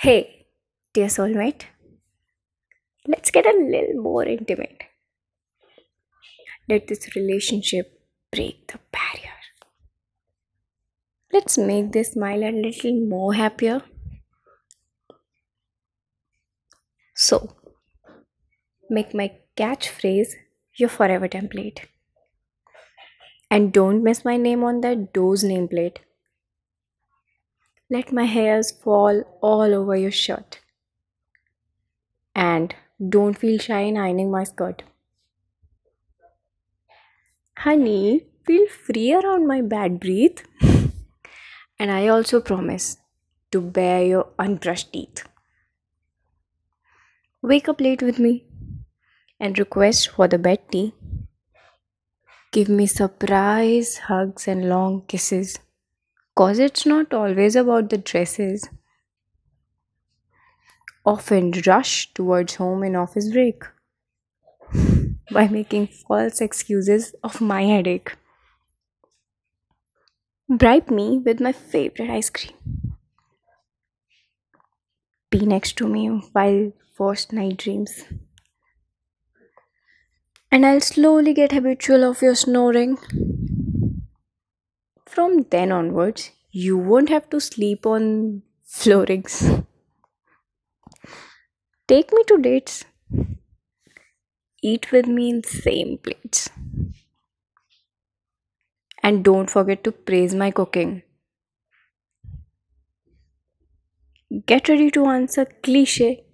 Hey, dear soulmate, let's get a little more intimate. Let this relationship break the barrier. Let's make this smile a little more happier. So, make my catchphrase your forever template. And don't miss my name on that door's nameplate. Let my hairs fall all over your shirt. And don't feel shy in ironing my skirt. Honey, feel free around my bad breath. and I also promise to bear your unbrushed teeth. Wake up late with me and request for the bed tea. Give me surprise hugs and long kisses. Cause it's not always about the dresses. Often rush towards home in office break by making false excuses of my headache. Bribe me with my favorite ice cream. Be next to me while first night dreams. And I'll slowly get habitual of your snoring. From then onwards, you won't have to sleep on floorings. Take me to dates. Eat with me in same plates. And don't forget to praise my cooking. Get ready to answer cliche.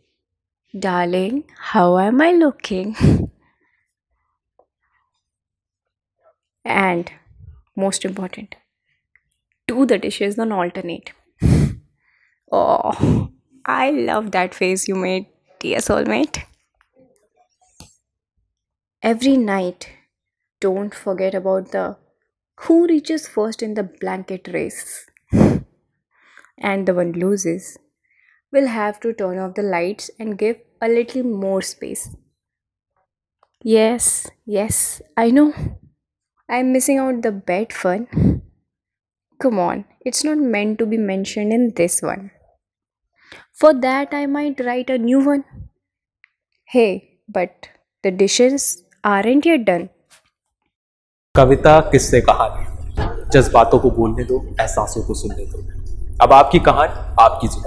Darling, how am I looking? and most important, do the dishes on alternate. Oh, I love that face you made, dear soulmate. Every night, don't forget about the who reaches first in the blanket race and the one loses will have to turn off the lights and give a little more space. Yes, yes, I know. I'm missing out the bed fun. Come on, it's not meant to be mentioned in this one. For that, I might write a new one. Hey, but the dishes aren't yet done. कविता किससे कहानी जज्बातों को बोलने दो एहसासों को सुनने दो अब आपकी कहानी आपकी जुबानी